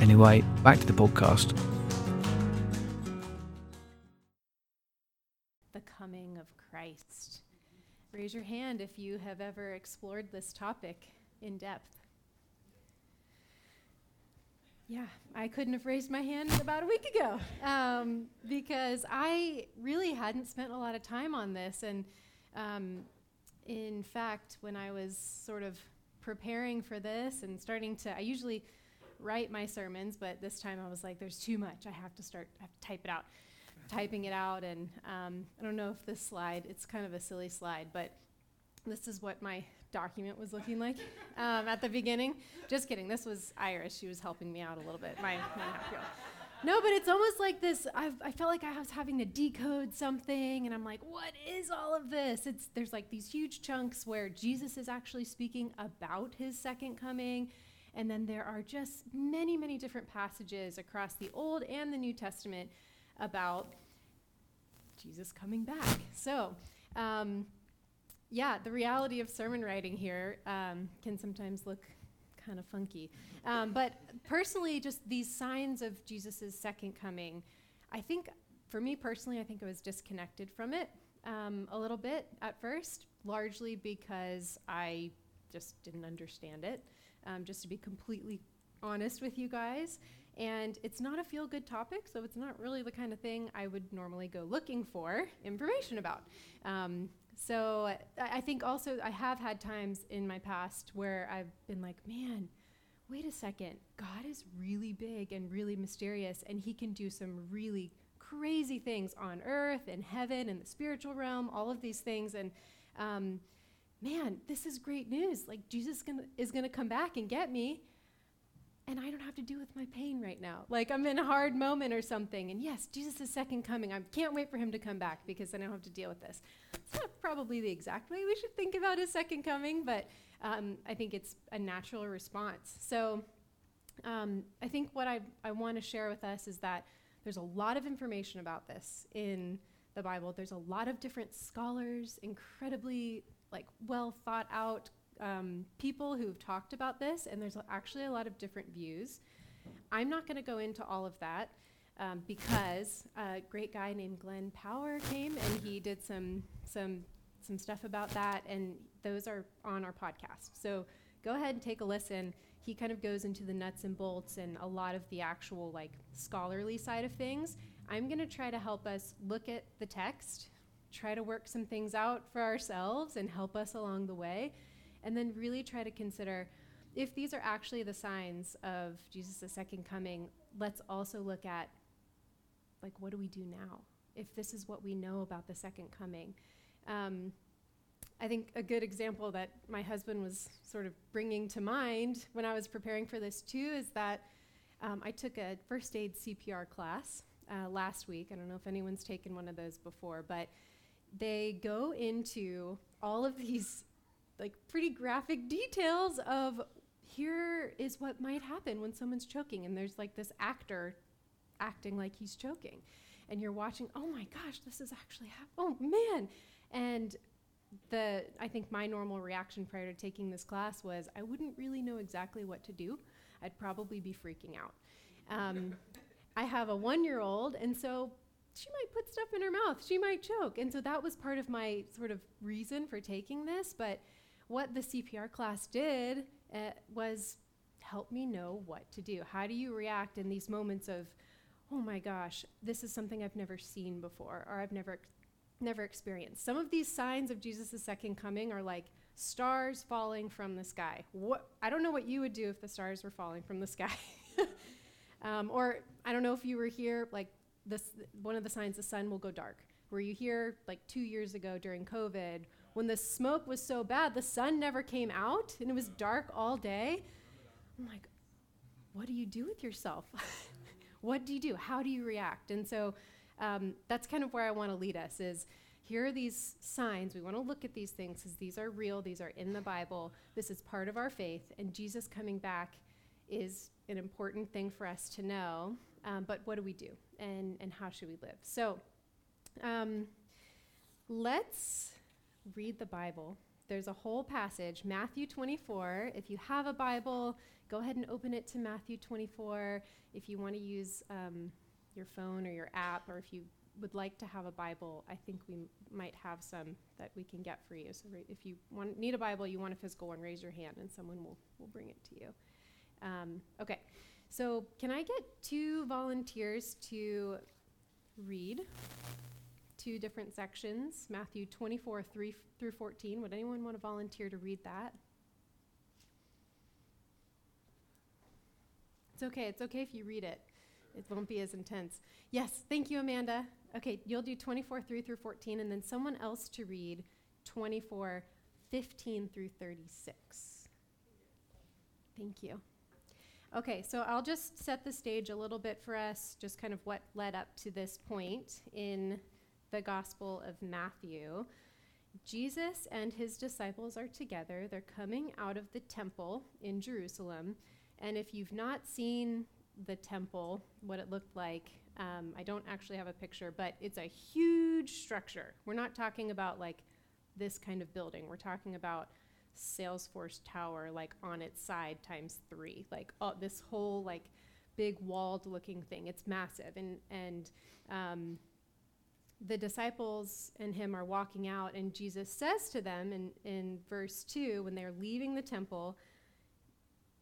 Anyway, back to the podcast. The coming of Christ. Raise your hand if you have ever explored this topic in depth. Yeah, I couldn't have raised my hand about a week ago um, because I really hadn't spent a lot of time on this. And um, in fact, when I was sort of preparing for this and starting to, I usually write my sermons, but this time I was like, there's too much. I have to start, I have to type it out. Typing it out, and um, I don't know if this slide, it's kind of a silly slide, but this is what my document was looking like um, at the beginning. Just kidding. This was Iris. She was helping me out a little bit. My, my no, but it's almost like this. I've, I felt like I was having to decode something, and I'm like, what is all of this? It's there's like these huge chunks where Jesus is actually speaking about his second coming, and then there are just many, many different passages across the Old and the New Testament about Jesus coming back. So, um, yeah, the reality of sermon writing here um, can sometimes look kind of funky. Um, but personally, just these signs of Jesus' second coming, I think, for me personally, I think I was disconnected from it um, a little bit at first, largely because I just didn't understand it um, just to be completely honest with you guys. And it's not a feel good topic, so it's not really the kind of thing I would normally go looking for information about. Um, so I, I think also I have had times in my past where I've been like, man, wait a second, God is really big and really mysterious, and He can do some really crazy things on earth and heaven and the spiritual realm, all of these things. And um, man, this is great news. Like, Jesus gonna, is going to come back and get me, and I don't have to deal with my pain right now. Like, I'm in a hard moment or something. And yes, Jesus is second coming. I can't wait for him to come back because then I don't have to deal with this. It's not probably the exact way we should think about his second coming, but um, I think it's a natural response. So, um, I think what I, I want to share with us is that there's a lot of information about this in the Bible. There's a lot of different scholars, incredibly like well thought out um, people who've talked about this, and there's actually a lot of different views. I'm not going to go into all of that um, because a great guy named Glenn Power came and he did some some some stuff about that, and those are on our podcast. So go ahead and take a listen. He kind of goes into the nuts and bolts and a lot of the actual like scholarly side of things. I'm going to try to help us look at the text try to work some things out for ourselves and help us along the way. And then really try to consider if these are actually the signs of Jesus' second coming, let's also look at like, what do we do now? If this is what we know about the second coming. Um, I think a good example that my husband was sort of bringing to mind when I was preparing for this too is that um, I took a first aid CPR class uh, last week. I don't know if anyone's taken one of those before, but they go into all of these like pretty graphic details of here is what might happen when someone's choking and there's like this actor acting like he's choking. And you're watching oh my gosh this is actually hap- oh man! And the i think my normal reaction prior to taking this class was i wouldn't really know exactly what to do. I'd probably be freaking out. Um, i have a one year old and so she might put stuff in her mouth. She might choke. And so that was part of my sort of reason for taking this. But what the CPR class did uh, was help me know what to do. How do you react in these moments of, oh my gosh, this is something I've never seen before or I've never never experienced. Some of these signs of Jesus' second coming are like stars falling from the sky. What I don't know what you would do if the stars were falling from the sky. um, or I don't know if you were here like this one of the signs the sun will go dark. Were you here like two years ago during COVID, when the smoke was so bad, the sun never came out and it was dark all day. I'm like, what do you do with yourself? what do you do? How do you react? And so um, that's kind of where I want to lead us is here are these signs. We want to look at these things because these are real, these are in the Bible. This is part of our faith, and Jesus coming back is an important thing for us to know. Um, but what do we do, and and how should we live? So, um, let's read the Bible. There's a whole passage, Matthew 24. If you have a Bible, go ahead and open it to Matthew 24. If you want to use um, your phone or your app, or if you would like to have a Bible, I think we m- might have some that we can get for you. So ra- if you want, need a Bible, you want a physical one, raise your hand and someone will, will bring it to you. Um, okay, so can I get two volunteers to read two different sections, Matthew 24, 3 through 14? Would anyone want to volunteer to read that? It's okay. It's okay if you read it. It won't be as intense. Yes, thank you, Amanda. Okay, you'll do 24, 3 through 14, and then someone else to read 24, 15 through 36. Thank you. Okay, so I'll just set the stage a little bit for us, just kind of what led up to this point in the Gospel of Matthew. Jesus and his disciples are together. They're coming out of the temple in Jerusalem. And if you've not seen the temple, what it looked like, um, I don't actually have a picture, but it's a huge structure. We're not talking about like this kind of building. We're talking about Salesforce Tower, like on its side times three, like oh, this whole like big walled looking thing. It's massive, and and um, the disciples and him are walking out, and Jesus says to them in in verse two when they're leaving the temple,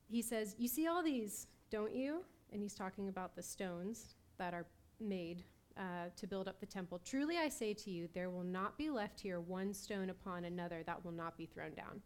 he says, "You see all these, don't you?" And he's talking about the stones that are made uh, to build up the temple. Truly I say to you, there will not be left here one stone upon another that will not be thrown down.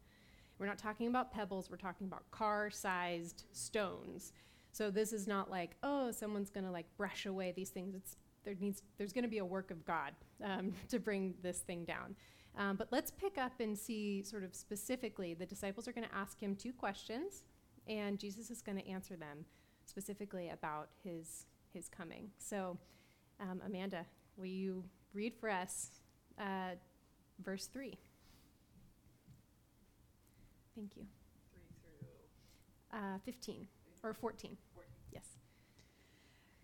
We're not talking about pebbles, we're talking about car sized stones. So this is not like, oh, someone's going to like brush away these things. It's, there needs, there's going to be a work of God um, to bring this thing down. Um, but let's pick up and see sort of specifically the disciples are going to ask him two questions, and Jesus is going to answer them specifically about his his coming. So, um, Amanda, will you read for us uh, verse 3? Thank you. 3 through uh, 15 or 14. 14. Yes.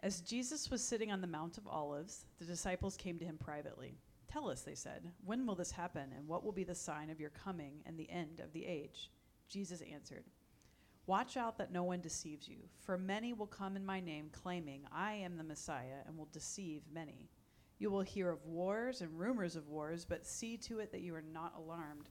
As Jesus was sitting on the Mount of Olives, the disciples came to him privately. Tell us, they said, when will this happen, and what will be the sign of your coming and the end of the age? Jesus answered, Watch out that no one deceives you, for many will come in my name, claiming, I am the Messiah, and will deceive many. You will hear of wars and rumors of wars, but see to it that you are not alarmed.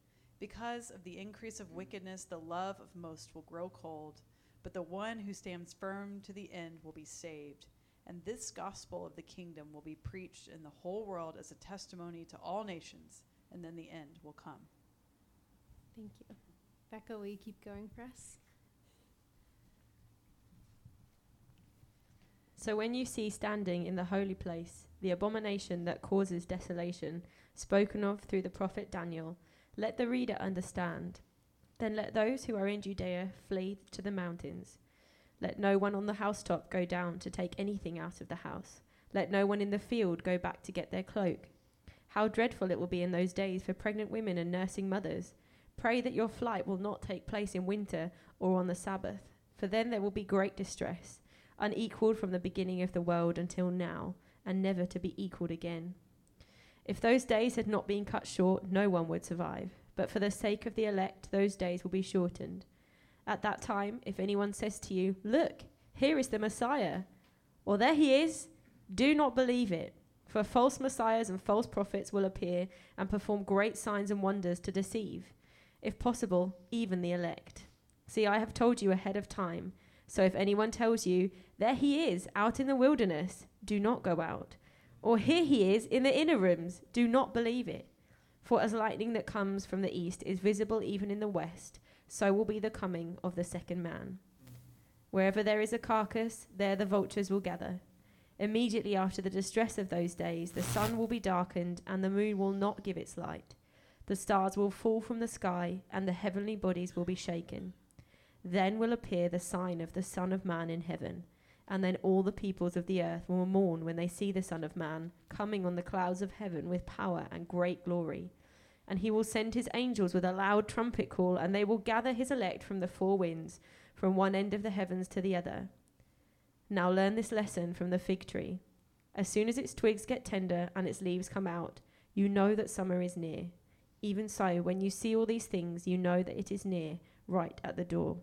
Because of the increase of wickedness, the love of most will grow cold, but the one who stands firm to the end will be saved. And this gospel of the kingdom will be preached in the whole world as a testimony to all nations, and then the end will come. Thank you. Becca, will you keep going for us? So when you see standing in the holy place the abomination that causes desolation, spoken of through the prophet Daniel, let the reader understand. Then let those who are in Judea flee to the mountains. Let no one on the housetop go down to take anything out of the house. Let no one in the field go back to get their cloak. How dreadful it will be in those days for pregnant women and nursing mothers. Pray that your flight will not take place in winter or on the Sabbath, for then there will be great distress unequaled from the beginning of the world until now, and never to be equaled again. If those days had not been cut short, no one would survive. But for the sake of the elect, those days will be shortened. At that time, if anyone says to you, Look, here is the Messiah, or there he is, do not believe it. For false messiahs and false prophets will appear and perform great signs and wonders to deceive, if possible, even the elect. See, I have told you ahead of time. So if anyone tells you, There he is, out in the wilderness, do not go out. Or here he is in the inner rooms. Do not believe it. For as lightning that comes from the east is visible even in the west, so will be the coming of the second man. Wherever there is a carcass, there the vultures will gather. Immediately after the distress of those days, the sun will be darkened, and the moon will not give its light. The stars will fall from the sky, and the heavenly bodies will be shaken. Then will appear the sign of the Son of Man in heaven, and then all the peoples of the earth will mourn when they see the Son of Man coming on the clouds of heaven with power and great glory. And he will send his angels with a loud trumpet call, and they will gather his elect from the four winds, from one end of the heavens to the other. Now learn this lesson from the fig tree. As soon as its twigs get tender and its leaves come out, you know that summer is near. Even so, when you see all these things, you know that it is near, right at the door.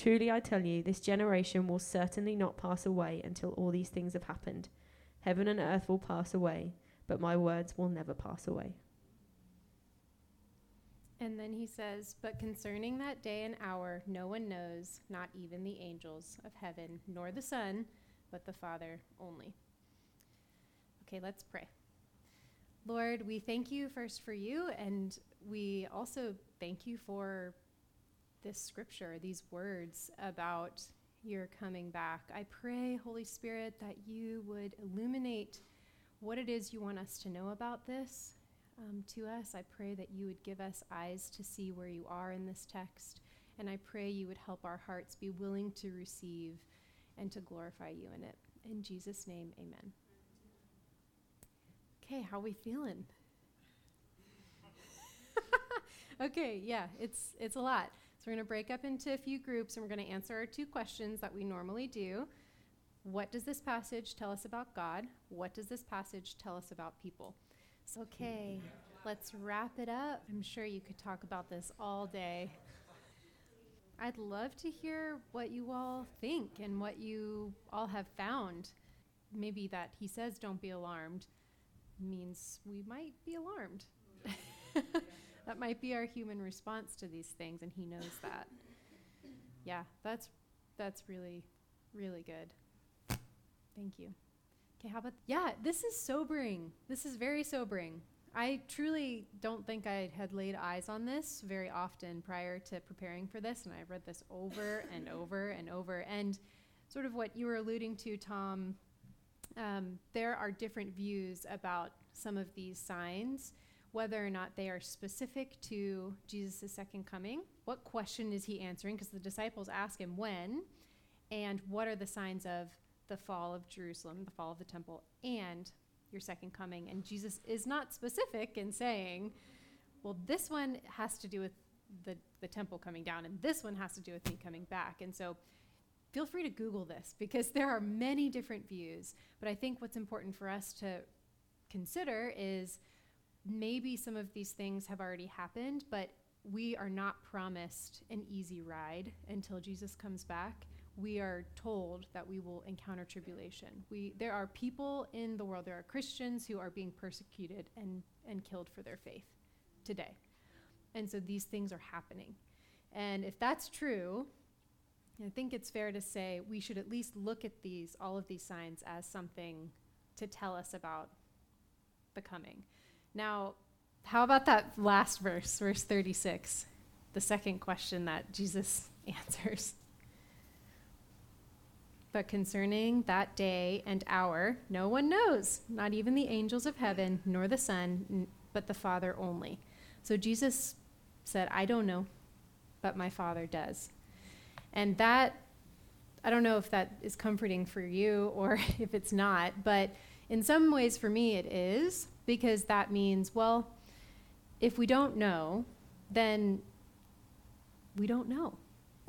Truly, I tell you, this generation will certainly not pass away until all these things have happened. Heaven and earth will pass away, but my words will never pass away. And then he says, But concerning that day and hour, no one knows, not even the angels of heaven, nor the Son, but the Father only. Okay, let's pray. Lord, we thank you first for you, and we also thank you for this scripture, these words about your coming back. I pray, Holy Spirit, that you would illuminate what it is you want us to know about this um, to us. I pray that you would give us eyes to see where you are in this text. And I pray you would help our hearts be willing to receive and to glorify you in it. In Jesus' name, amen. Okay, how we feeling? okay, yeah, it's it's a lot. So we're going to break up into a few groups and we're going to answer our two questions that we normally do. What does this passage tell us about God? What does this passage tell us about people? So, Okay, let's wrap it up. I'm sure you could talk about this all day. I'd love to hear what you all think and what you all have found. Maybe that he says, don't be alarmed, means we might be alarmed. that might be our human response to these things, and he knows that. Yeah, that's, that's really, really good. Thank you. Okay, how about yeah, this is sobering. This is very sobering. I truly don't think I had laid eyes on this very often prior to preparing for this, and I've read this over and over and over. And sort of what you were alluding to, Tom, um, there are different views about some of these signs, whether or not they are specific to Jesus' second coming. What question is he answering? Because the disciples ask him when, and what are the signs of the fall of Jerusalem, the fall of the temple, and your second coming. And Jesus is not specific in saying, well, this one has to do with the, the temple coming down, and this one has to do with me coming back. And so feel free to Google this because there are many different views. But I think what's important for us to consider is maybe some of these things have already happened, but we are not promised an easy ride until Jesus comes back we are told that we will encounter tribulation. We, there are people in the world, there are Christians who are being persecuted and, and killed for their faith today. And so these things are happening. And if that's true, I think it's fair to say we should at least look at these, all of these signs, as something to tell us about the coming. Now, how about that last verse, verse 36? The second question that Jesus answers. But concerning that day and hour, no one knows, not even the angels of heaven, nor the Son, but the Father only. So Jesus said, I don't know, but my Father does. And that, I don't know if that is comforting for you or if it's not, but in some ways for me it is, because that means, well, if we don't know, then we don't know.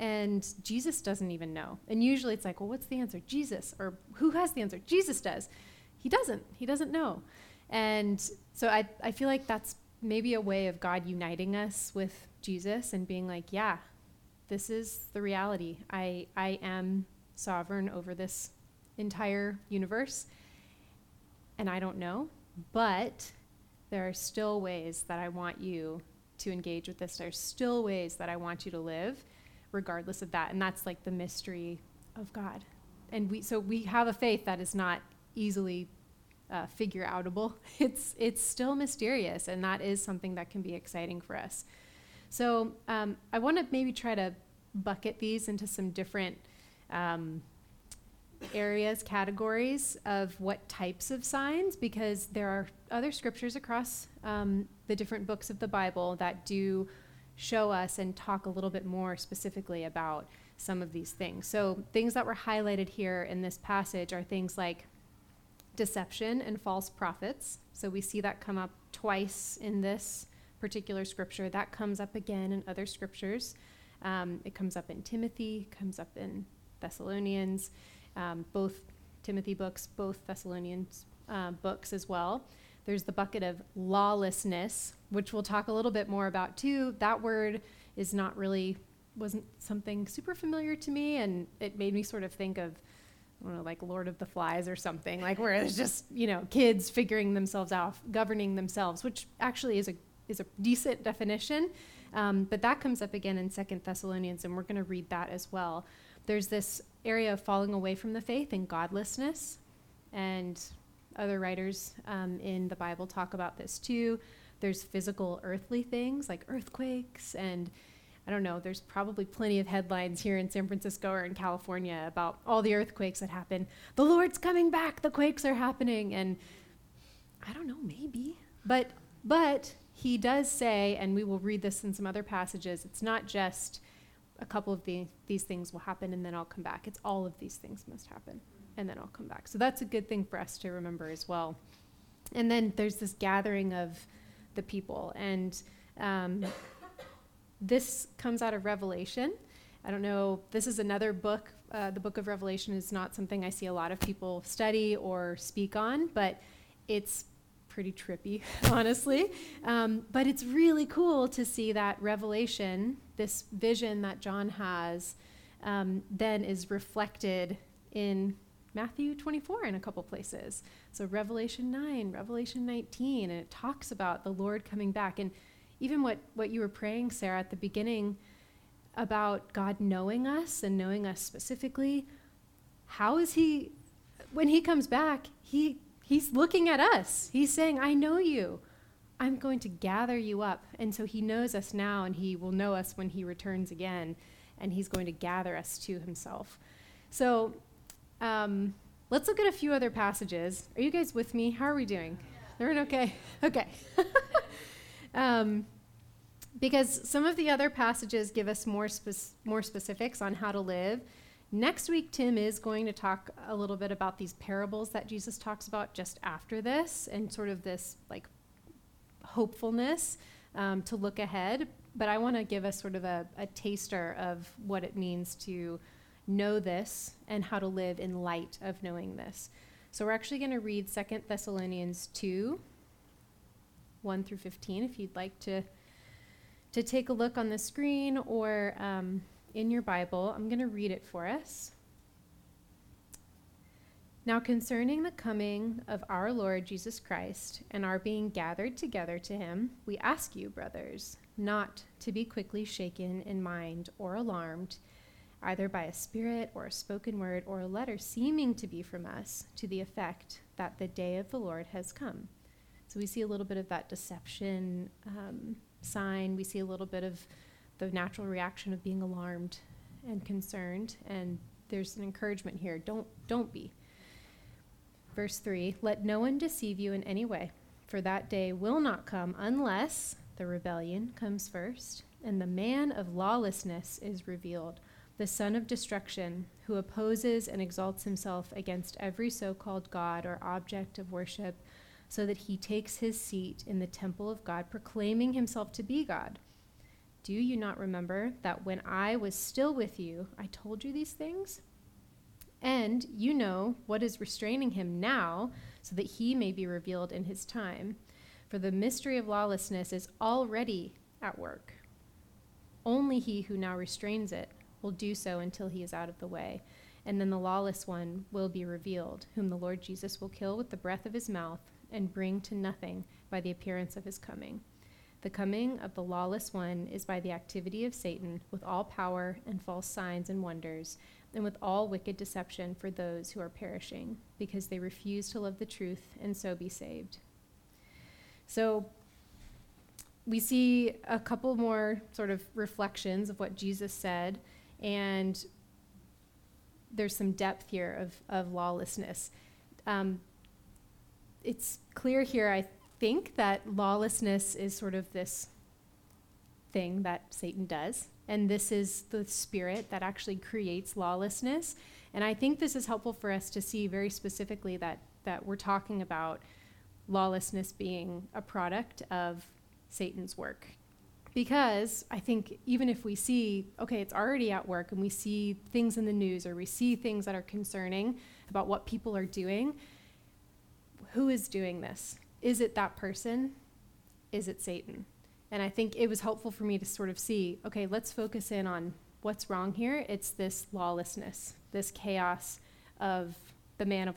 And Jesus doesn't even know. And usually it's like, well, what's the answer? Jesus. Or who has the answer? Jesus does. He doesn't. He doesn't know. And so I, I feel like that's maybe a way of God uniting us with Jesus and being like, yeah, this is the reality. I, I am sovereign over this entire universe. And I don't know. But there are still ways that I want you to engage with this. There's still ways that I want you to live regardless of that. And that's like the mystery of God. And we, so we have a faith that is not easily uh, figure outable. It's it's still mysterious, and that is something that can be exciting for us. So um, I want to maybe try to bucket these into some different um, areas, categories of what types of signs, because there are other scriptures across um, the different books of the Bible that do show us and talk a little bit more specifically about some of these things. So, things that were highlighted here in this passage are things like deception and false prophets. So, we see that come up twice in this particular scripture. That comes up again in other scriptures. Um, it comes up in Timothy, comes up in Thessalonians, um, both Timothy books, both Thessalonians uh, books as well. There's the bucket of lawlessness, which we'll talk a little bit more about too. That word is not really wasn't something super familiar to me, and it made me sort of think of I don't know, like Lord of the Flies or something, like where it's just you know kids figuring themselves out, governing themselves, which actually is a is a decent definition. Um, but that comes up again in Second Thessalonians, and we're going to read that as well. There's this area of falling away from the faith and godlessness, and other writers um, in the Bible talk about this too. There's physical, earthly things like earthquakes, and I don't know, there's probably plenty of headlines here in San Francisco or in California about all the earthquakes that happen. The Lord's coming back, the quakes are happening, and I don't know, maybe. But but he does say, and we will read this in some other passages, it's not just a couple of the, these things will happen and then I'll come back. It's all of these things must happen and then I'll come back. So that's a good thing for us to remember as well. And then there's this gathering of the people. And um, this comes out of Revelation. I don't know, this is another book. Uh, the book of Revelation is not something I see a lot of people study or speak on, but it's pretty trippy, honestly. Um, but it's really cool to see that revelation, this vision that John has, um, then is reflected in Matthew 24 in a couple places. So Revelation 9, Revelation 19, and it talks about the Lord coming back. And even what, what you were praying, Sarah, at the beginning about God knowing us and knowing us specifically, how is He, when He comes back, He He's looking at us. He's saying, I know you. I'm going to gather you up. And so he knows us now, and he will know us when he returns again, and he's going to gather us to himself. So um, let's look at a few other passages. Are you guys with me? How are we doing? Everyone okay? Okay. um, because some of the other passages give us more, spe- more specifics on how to live. Next week, Tim is going to talk a little bit about these parables that Jesus talks about just after this and sort of this like hopefulness um, to look ahead. But I want to give us sort of a, a taster of what it means to know this and how to live in light of knowing this. So we're actually going to read Second Thessalonians 2 1 through 15 if you'd like to to take a look on the screen or um, in your Bible. I'm going to read it for us. Now, concerning the coming of our Lord Jesus Christ and our being gathered together to him, we ask you, brothers, not to be quickly shaken in mind or alarmed, either by a spirit or a spoken word or a letter seeming to be from us, to the effect that the day of the Lord has come. So we see a little bit of that deception um, sign. We see a little bit of the natural reaction of being alarmed and concerned and there's an encouragement here don't don't be verse 3 let no one deceive you in any way for that day will not come unless the rebellion comes first and the man of lawlessness is revealed the son of destruction who opposes and exalts himself against every so-called god or object of worship so that he takes his seat in the temple of God proclaiming himself to be God do you not remember that when I was still with you, I told you these things? And you know what is restraining him now, so that he may be revealed in his time. For the mystery of lawlessness is already at work. Only he who now restrains it will do so until he is out of the way. And then the lawless one will be revealed, whom the Lord Jesus will kill with the breath of his mouth and bring to nothing by the appearance of his coming. The coming of the lawless one is by the activity of Satan with all power and false signs and wonders, and with all wicked deception for those who are perishing, because they refuse to love the truth and so be saved. So we see a couple more sort of reflections of what Jesus said, and there's some depth here of, of lawlessness. Um, it's clear here, I think, that lawlessness is sort of this thing that Satan does. And this is the spirit that actually creates lawlessness. And I think this is helpful for us to see very specifically that, that we're talking about lawlessness being a product of Satan's work. Because I think even if we see, okay, it's already at work and we see things in the news or we see things that are concerning about what people are doing, who is doing this? Is it that person? Is it Satan? And I think it was helpful for me to sort of see okay, let's focus in on what's wrong here. It's this lawlessness, this chaos of the man of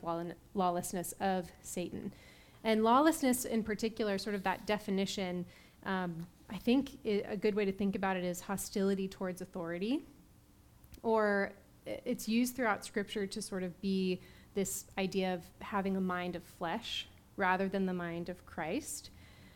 lawlessness of Satan. And lawlessness, in particular, sort of that definition, um, I think a good way to think about it is hostility towards authority. Or it's used throughout Scripture to sort of be this idea of having a mind of flesh rather than the mind of Christ,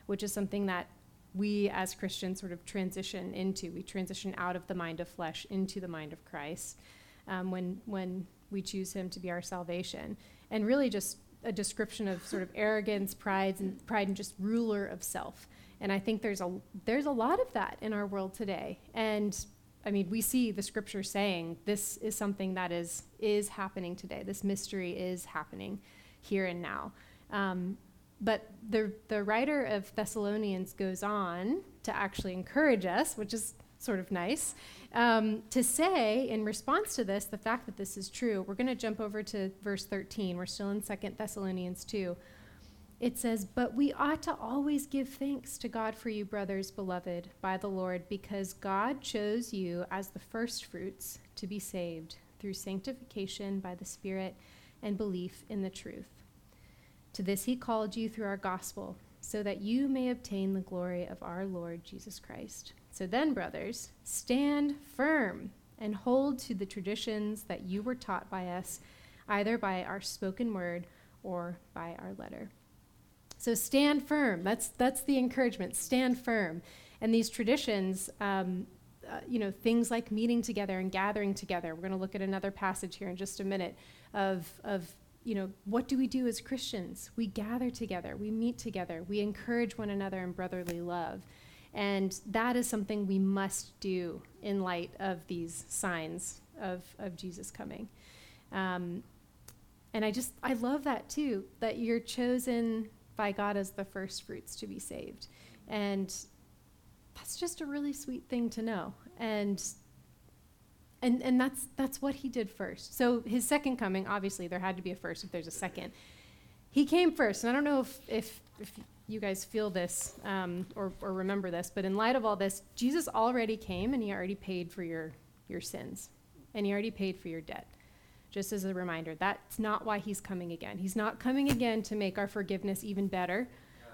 which is something that we as Christians sort of transition into. We transition out of the mind of flesh into the mind of Christ um, when, when we choose Him to be our salvation. And really just a description of sort of arrogance, pride, and pride, and just ruler of self. And I think there's a there's a lot of that in our world today. And I mean, we see the scripture saying this is something that is is happening today. This mystery is happening here and now. Um, but the the writer of Thessalonians goes on to actually encourage us, which is sort of nice, um, to say in response to this, the fact that this is true. We're going to jump over to verse 13. We're still in Second Thessalonians 2 it says, But we ought to always give thanks to God for you, brothers, beloved by the Lord, because God chose you as the firstfruits to be saved through sanctification by the Spirit and belief in the truth. To this he called you through our gospel, so that you may obtain the glory of our Lord Jesus Christ. So then, brothers, stand firm and hold to the traditions that you were taught by us, either by our spoken word or by our letter. So stand firm. That's that's the encouragement. Stand firm. And these traditions, um, uh, you know, things like meeting together and gathering together. We're going to look at another passage here in just a minute of of you know what do we do as Christians? We gather together. We meet together. We encourage one another in brotherly love. And that is something we must do in light of these signs of, of Jesus coming. Um, and I just, I love that too, that you're chosen by God as the first fruits to be saved. And that's just a really sweet thing to know. And and and that's that's what he did first. So his second coming, obviously there had to be a first if there's a second. He came first, and I don't know if if, if you guys feel this um, or, or remember this, but in light of all this, Jesus already came and he already paid for your your sins, and he already paid for your debt just as a reminder. That's not why he's coming again. He's not coming again to make our forgiveness even better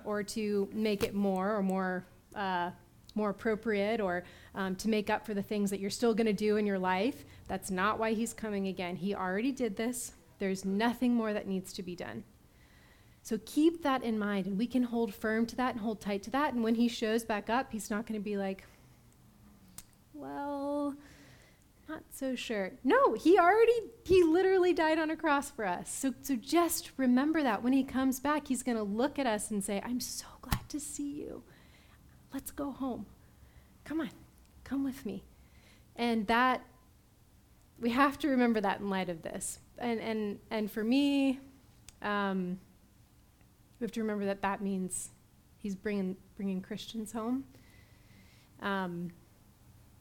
or to make it more or more. Uh, more appropriate or um, to make up for the things that you're still going to do in your life. That's not why he's coming again. He already did this. There's nothing more that needs to be done. So keep that in mind, and we can hold firm to that and hold tight to that. And when he shows back up, he's not going to be like, well, not so sure. No, he already, he literally died on a cross for us. So, so just remember that when he comes back, he's going to look at us and say, I'm so glad to see you. Let's go home. Come on, come with me. And that, we have to remember that in light of this. And, and, and for me, um, we have to remember that that means he's bringing, bringing Christians home. Um,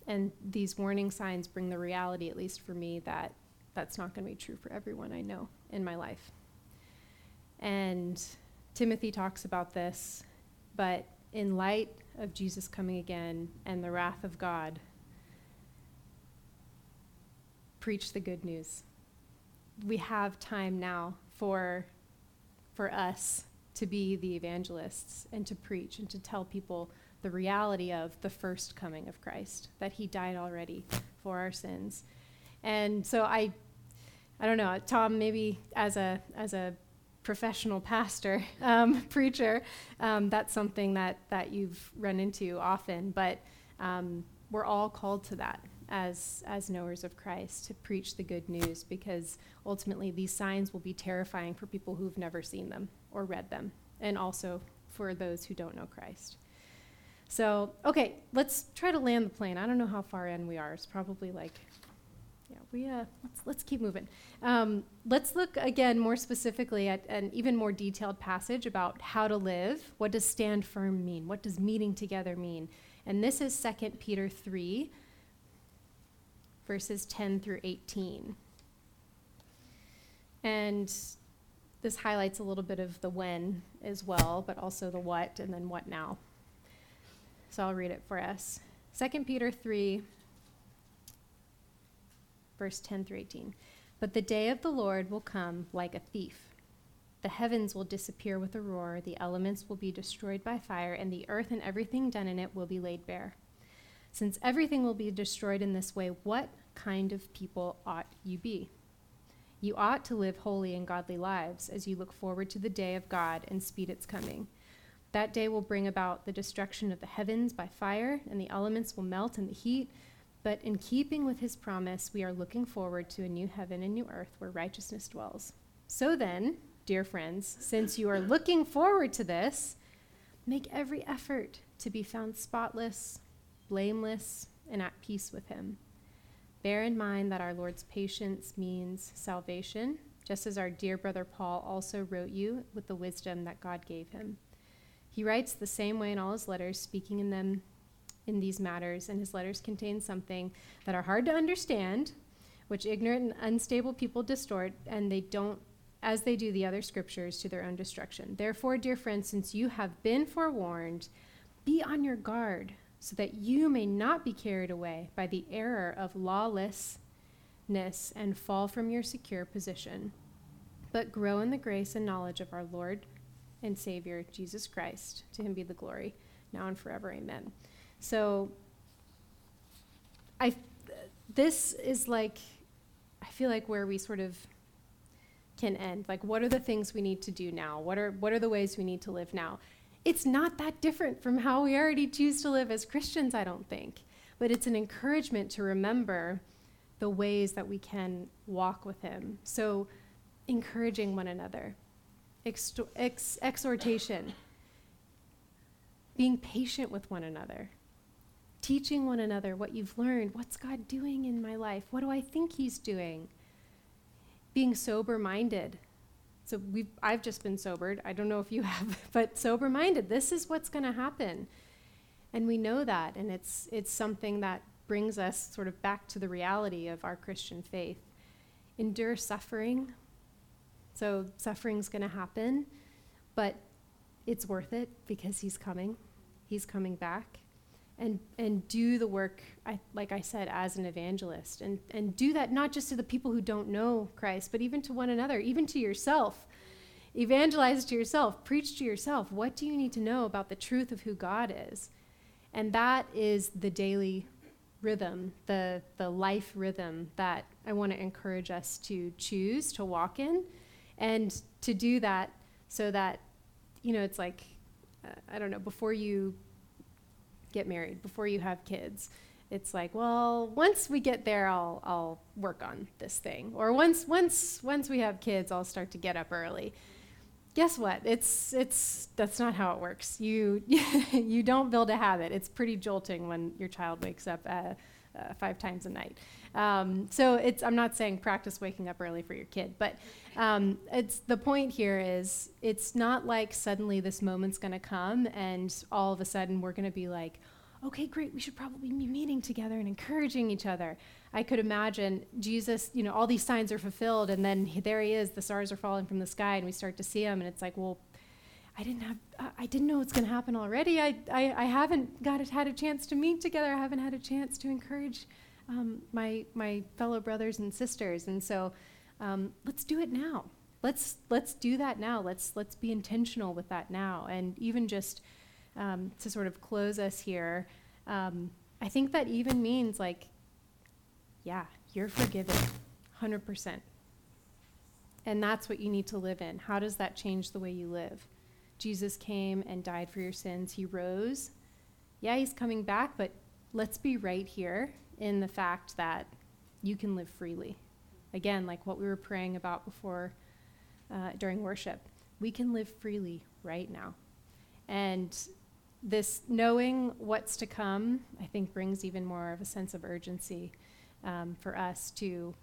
and these warning signs bring the reality, at least for me, that that's not going to be true for everyone I know in my life. And Timothy talks about this, but in light of Jesus coming again and the wrath of God, preach the good news. We have time now for, for us to be the evangelists and to preach and to tell people the reality of the first coming of Christ, that he died already for our sins. And so I I don't know, Tom, maybe as a as a professional pastor, um, preacher, um, that's something that that you've run into often. But um, we're all called to that as as knowers of Christ to preach the good news because ultimately these signs will be terrifying for people who've never seen them or read them, and also for those who don't know Christ. So, okay, let's try to land the plane. I don't know how far in we are. It's probably like yeah, we uh, let's let's keep moving. Um, let's look again more specifically at an even more detailed passage about how to live. What does stand firm mean? What does meeting together mean? And this is 2 Peter 3, verses 10 through 18. And this highlights a little bit of the when as well, but also the what and then what now. So I'll read it for us. 2 Peter 3, verse 10 through 18. But the day of the Lord will come like a thief. The heavens will disappear with a roar, the elements will be destroyed by fire, and the earth and everything done in it will be laid bare. Since everything will be destroyed in this way, what kind of people ought you be? You ought to live holy and godly lives as you look forward to the day of God and speed its coming. That day will bring about the destruction of the heavens by fire, and the elements will melt in the heat but in keeping with his promise, we are looking forward to a new heaven and new earth where righteousness dwells. So then, dear friends, since you are looking forward to this, make every effort to be found spotless, blameless, and at peace with him. Bear in mind that our Lord's patience means salvation, just as our dear brother Paul also wrote you with the wisdom that God gave him. He writes the same way in all his letters, speaking in them in these matters, and his letters contain something that are hard to understand, which ignorant and unstable people distort, and they don't, as they do the other scriptures, to their own destruction. Therefore, dear friends, since you have been forewarned, be on your guard, so that you may not be carried away by the error of lawlessness and fall from your secure position, but grow in the grace and knowledge of our Lord and Savior, Jesus Christ. To him be the glory, now and forever. Amen. So I this is like I feel like where we sort of can end. Like what are the things we need to do now? What are what are the ways we need to live now? It's not that different from how we already choose to live as Christians, I don't think. But it's an encouragement to remember the ways that we can walk with him. So encouraging one another. Ex- exhortation. Being patient with one another teaching one another what you've learned. What's God doing in my life? What do I think He's doing? Being sober minded. So we've, I've just been sobered. I don't know if you have, but sober minded. This is what's going to happen. And we know that. And it's, it's something that brings us sort of back to the reality of our Christian faith. Endure suffering. So suffering's going to happen, but it's worth it because He's coming. He's coming back and and do the work I, like i said as an evangelist. And and do that not just to the people who don't know christ but even to one another even to yourself. Evangelize to yourself. Preach to yourself. What do you need to know about the truth of who god is? And that is the daily rhythm the the life rhythm that i want to encourage us to choose to walk in and to do that so that you know it's like uh, i don't know before you get married, before you have kids. It's like, well, once we get there, I'll, I'll work on this thing. Or once, once, once we have kids, I'll start to get up early. Guess what? It's, it's, that's not how it works. You, you don't build a habit. It's pretty jolting when your child wakes up uh, uh, five times a night. Um, so it's, I'm not saying practice waking up early for your kid, but um, it's the point here is it's not like suddenly this moment's going to come and all of a sudden we're going to be like, okay, great, we should probably be meeting together and encouraging each other. I could imagine Jesus, you know, all these signs are fulfilled, and then there he is, the stars are falling from the sky, and we start to see him, and it's like, well, I didn't have, uh, I didn't know what's going to happen already. I, I, I haven't got a, had a chance to meet together. I haven't had a chance to encourage um, my my fellow brothers and sisters. And so, um, let's do it now. Let's let's do that now. Let's let's be intentional with that now. And even just um, to sort of close us here, um, I think that even means like, yeah, you're forgiven, 100%. And that's what you need to live in. How does that change the way you live? Jesus came and died for your sins. He rose. Yeah, he's coming back, but let's be right here in the fact that you can live freely. Again, like what we were praying about before uh, during worship, we can live freely right now. And this knowing what's to come, I think, brings even more of a sense of urgency um, for us to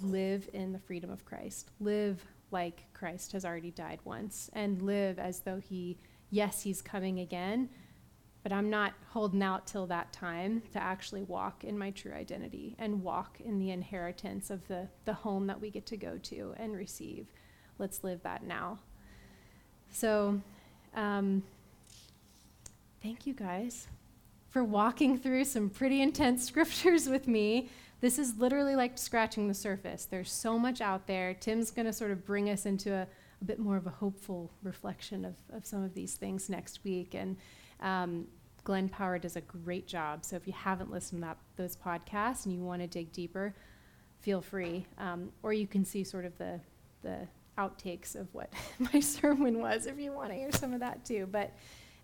live in the freedom of Christ, live like Christ has already died once, and live as though He, yes, He's coming again, but I'm not holding out till that time to actually walk in my true identity and walk in the inheritance of the, the home that we get to go to and receive. Let's live that now. So, um, thank you guys for walking through some pretty intense scriptures with me. This is literally like scratching the surface. There's so much out there. Tim's going to sort of bring us into a, a, bit more of a hopeful reflection of, of some of these things next week. And um, Glenn Power does a great job. So if you haven't listened to that, those podcasts and you want to dig deeper, feel free. Um, or you can see sort of the, the outtakes of what my sermon was if you want to hear some of that too. But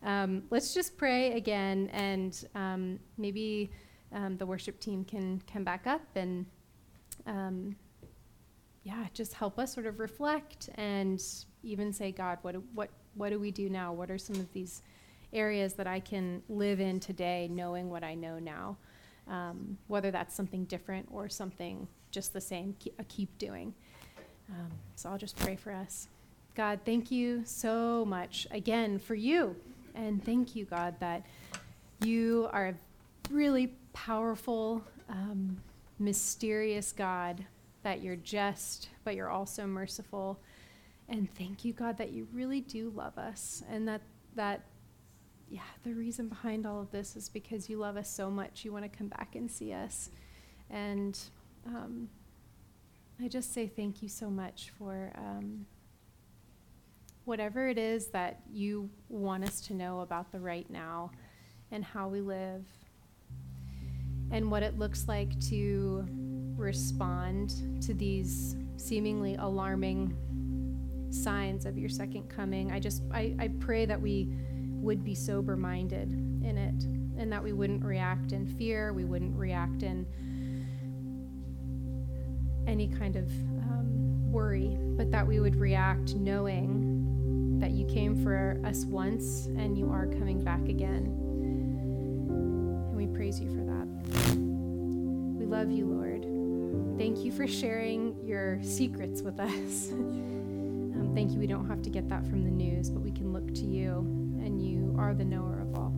um, let's just pray again, and um, maybe um, the worship team can come back up and, um, yeah, just help us sort of reflect and even say, God, what what what do we do now? What are some of these areas that I can live in today, knowing what I know now? Um, whether that's something different or something just the same, keep, keep doing. Um, so I'll just pray for us. God, thank you so much again for you. And thank you, God, that you are really powerful, um, mysterious God, that you're just, but you're also merciful. And thank you, God, that you really do love us. And that, that, yeah, the reason behind all of this is because you love us so much. You want to come back and see us. And um, I just say thank you so much for. Um, whatever it is that you want us to know about the right now and how we live and what it looks like to respond to these seemingly alarming signs of your second coming. I just I, I pray that we would be sober minded in it and that we wouldn't react in fear, we wouldn't react in any kind of um, worry, but that we would react knowing that you came for us once and you are coming back again. And we praise you for that. Love you, Lord. Thank you for sharing your secrets with us. um, thank you, we don't have to get that from the news, but we can look to you, and you are the knower of all.